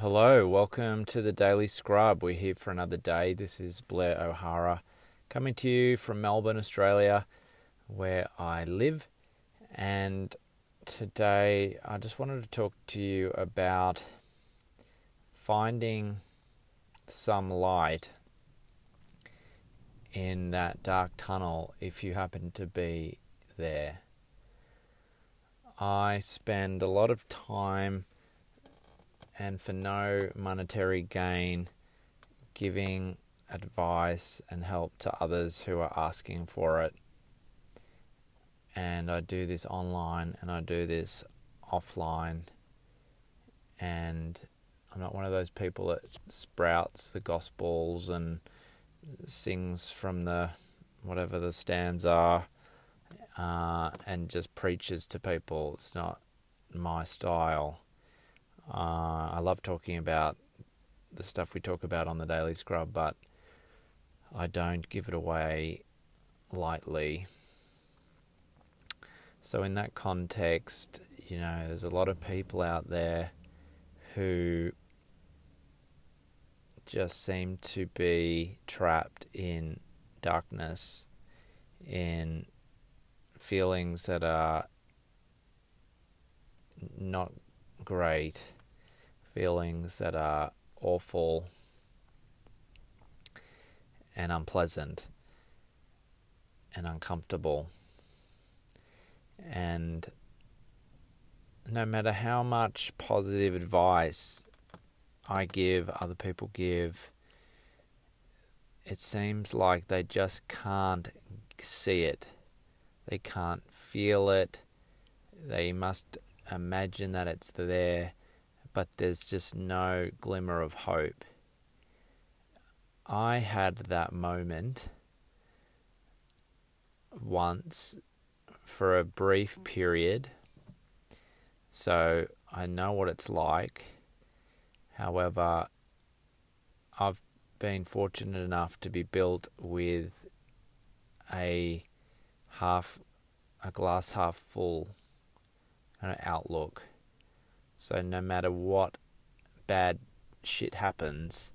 Hello, welcome to the Daily Scrub. We're here for another day. This is Blair O'Hara coming to you from Melbourne, Australia, where I live. And today I just wanted to talk to you about finding some light in that dark tunnel if you happen to be there. I spend a lot of time and for no monetary gain giving advice and help to others who are asking for it. And I do this online and I do this offline. And I'm not one of those people that sprouts the gospels and sings from the whatever the stands are uh, and just preaches to people. It's not my style. Uh, I love talking about the stuff we talk about on the Daily Scrub, but I don't give it away lightly. So, in that context, you know, there's a lot of people out there who just seem to be trapped in darkness, in feelings that are not great feelings that are awful and unpleasant and uncomfortable. And no matter how much positive advice I give, other people give, it seems like they just can't see it. They can't feel it. They must imagine that it's there but there's just no glimmer of hope. I had that moment once for a brief period, so I know what it's like. However, I've been fortunate enough to be built with a half a glass half full kind of outlook so no matter what bad shit happens,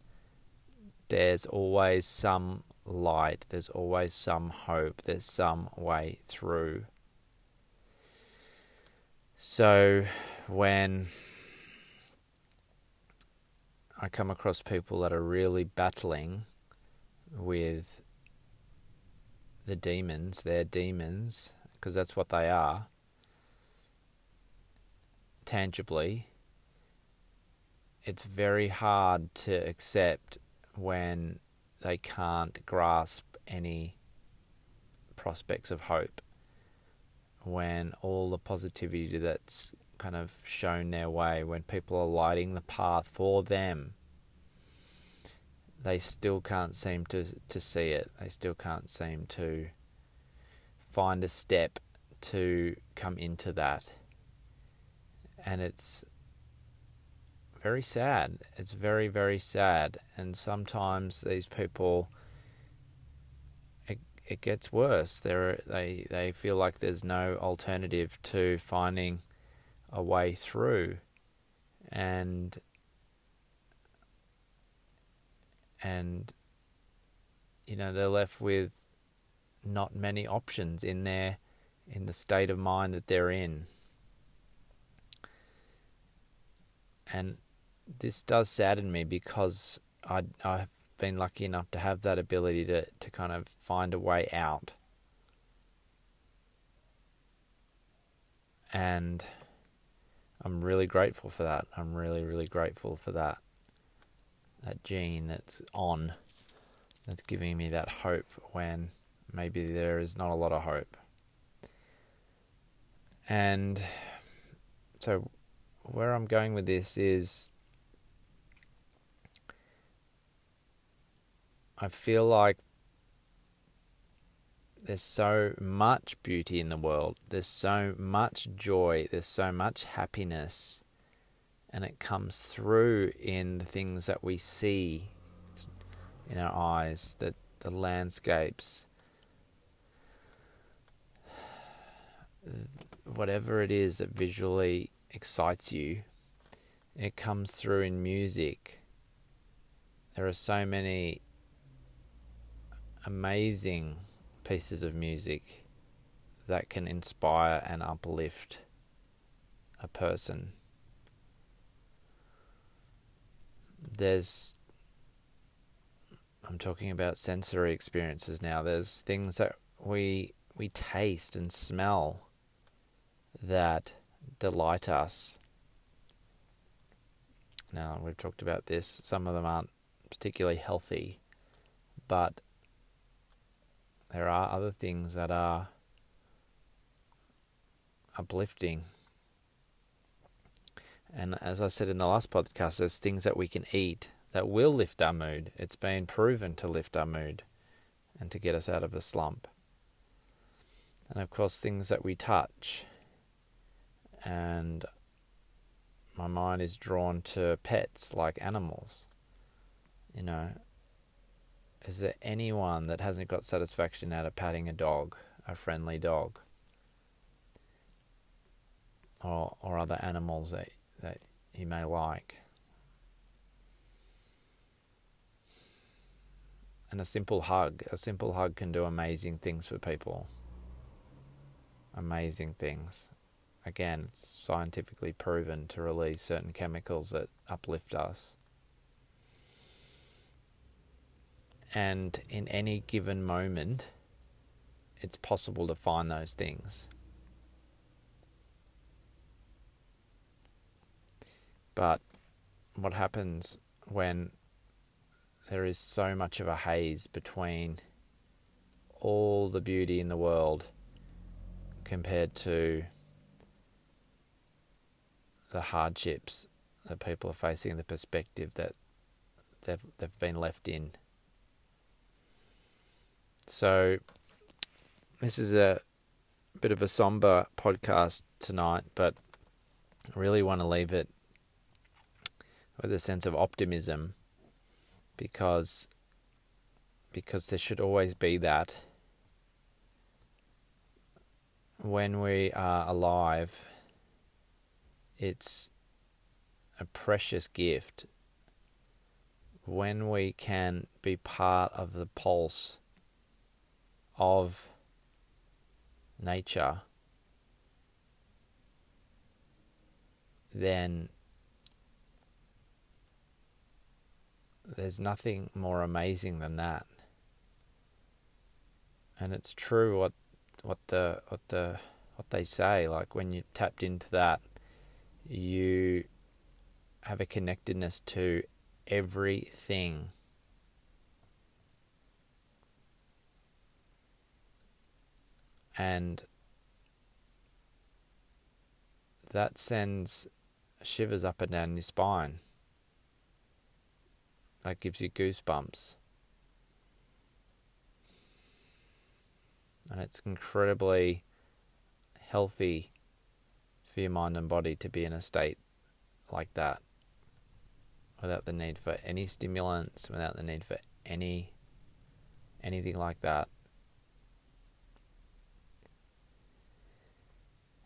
there's always some light, there's always some hope, there's some way through. So when I come across people that are really battling with the demons, their demons, because that's what they are tangibly, it's very hard to accept when they can't grasp any prospects of hope. When all the positivity that's kind of shown their way, when people are lighting the path for them, they still can't seem to, to see it. They still can't seem to find a step to come into that and it's very sad. It's very, very sad. And sometimes these people, it, it gets worse. They're, they they feel like there's no alternative to finding a way through, and and you know they're left with not many options in their in the state of mind that they're in. And this does sadden me because I I've been lucky enough to have that ability to to kind of find a way out. And I'm really grateful for that. I'm really really grateful for that that gene that's on that's giving me that hope when maybe there is not a lot of hope. And so where I'm going with this is I feel like there's so much beauty in the world, there's so much joy, there's so much happiness, and it comes through in the things that we see in our eyes, that the landscapes, whatever it is that visually excites you It comes through in music. There are so many amazing pieces of music that can inspire and uplift a person. There's I'm talking about sensory experiences now. There's things that we we taste and smell that delight us. Now, we've talked about this. Some of them aren't particularly healthy, but there are other things that are uplifting. And as I said in the last podcast, there's things that we can eat that will lift our mood. It's been proven to lift our mood and to get us out of a slump. And of course, things that we touch. And my mind is drawn to pets like animals. You know, is there anyone that hasn't got satisfaction out of patting a dog, a friendly dog? Or, or other animals that, that you may like. And a simple hug, a simple hug can do amazing things for people. Amazing things. Again, it's scientifically proven to release certain chemicals that uplift us. And in any given moment, it's possible to find those things. But what happens when there is so much of a haze between all the beauty in the world compared to the hardships that people are facing, the perspective that they've they've been left in. So this is a bit of a somber podcast tonight, but I really want to leave it with a sense of optimism because because there should always be that when we are alive it's a precious gift when we can be part of the pulse of nature then there's nothing more amazing than that. And it's true what what the what the what they say. Like when you tapped into that, you have a connectedness to everything. And that sends shivers up and down your spine that gives you goosebumps. And it's incredibly healthy for your mind and body to be in a state like that without the need for any stimulants, without the need for any anything like that.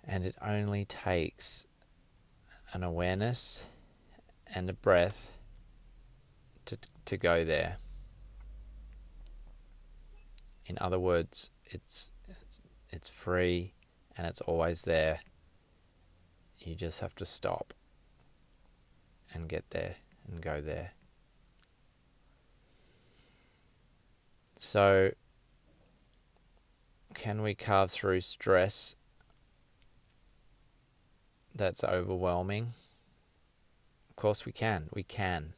And it only takes an awareness and a breath to to go there. In other words, it's it's, it's free and it's always there. You just have to stop and get there and go there. So, can we carve through stress that's overwhelming? Of course, we can. We can.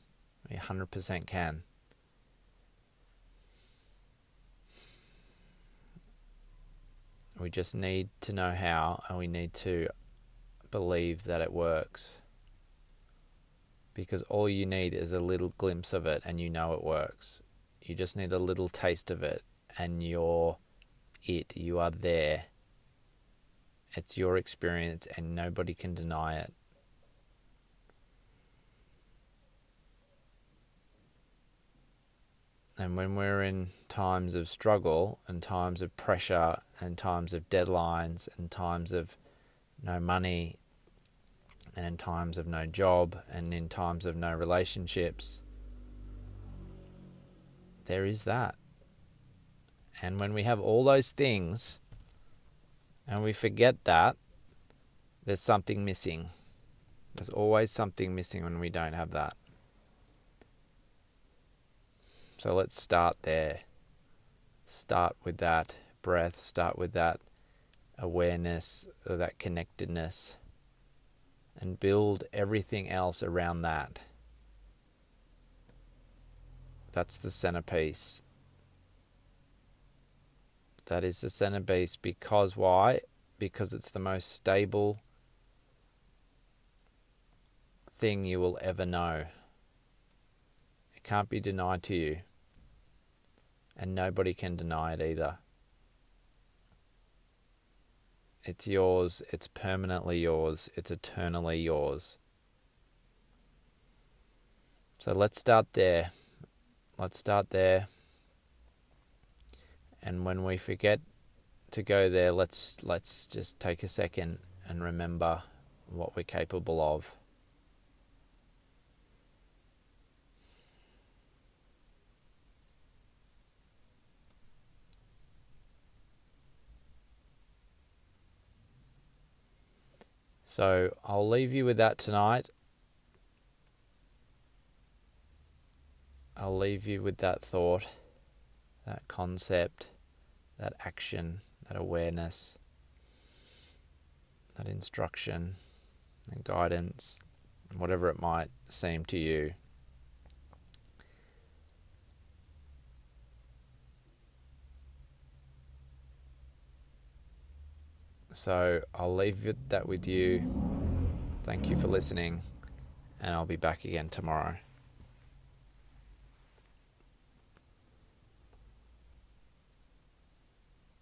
We 100% can. We just need to know how and we need to believe that it works. Because all you need is a little glimpse of it and you know it works. You just need a little taste of it and you're it. You are there. It's your experience and nobody can deny it. And when we're in times of struggle and times of pressure and times of deadlines and times of no money and in times of no job and in times of no relationships. There is that. And when we have all those things and we forget that, there's something missing. There's always something missing when we don't have that. So let's start there. Start with that breath, start with that awareness, or that connectedness, and build everything else around that. That's the centerpiece. That is the centerpiece because why? Because it's the most stable thing you will ever know. It can't be denied to you. And nobody can deny it either. It's yours, it's permanently yours, it's eternally yours. So let's start there. Let's start there. And when we forget to go there, let's let's just take a second and remember what we're capable of. So I'll leave you with that tonight. I'll leave you with that thought, that concept, that action, that awareness, that instruction and guidance, whatever it might seem to you. So I'll leave that with you. Thank you for listening, and I'll be back again tomorrow.